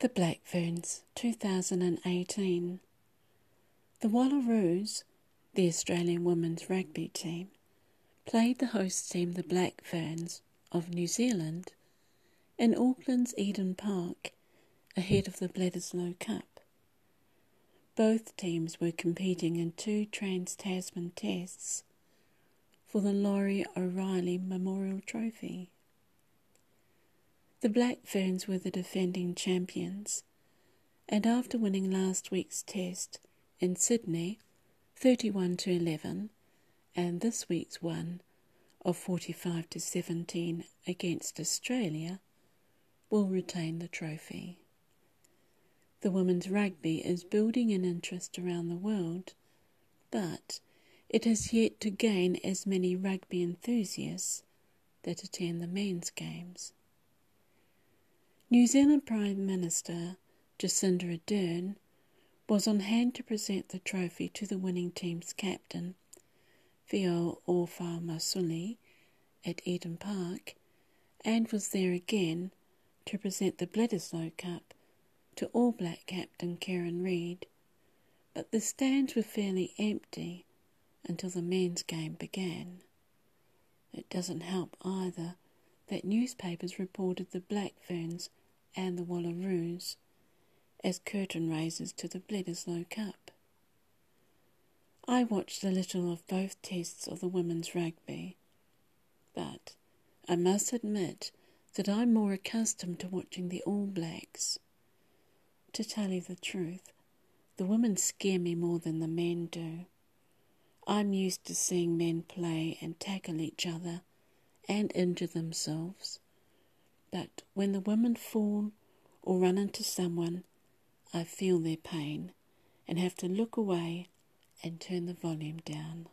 The Black Ferns 2018. The Wallaroos, the Australian women's rugby team, played the host team, the Black Ferns of New Zealand, in Auckland's Eden Park ahead of the Bledisloe Cup. Both teams were competing in two Trans Tasman tests for the Laurie O'Reilly Memorial Trophy. The Black Ferns were the defending champions, and after winning last week's test in Sydney 31 to 11 and this week's one of 45 to 17 against Australia, will retain the trophy. The women's rugby is building an interest around the world, but it has yet to gain as many rugby enthusiasts that attend the men's games. New Zealand Prime Minister Jacinda Ardern was on hand to present the trophy to the winning team's captain, Fio Masuli, at Eden Park, and was there again to present the Bledisloe Cup to All Black captain Kieran Read, but the stands were fairly empty until the men's game began. It doesn't help either that newspapers reported the Black Ferns and the Wallaroos as curtain raisers to the Bledisloe Cup. I watched a little of both tests of the women's rugby, but I must admit that I'm more accustomed to watching the All Blacks. To tell you the truth, the women scare me more than the men do. I'm used to seeing men play and tackle each other and injure themselves. But when the women fall or run into someone, I feel their pain and have to look away and turn the volume down.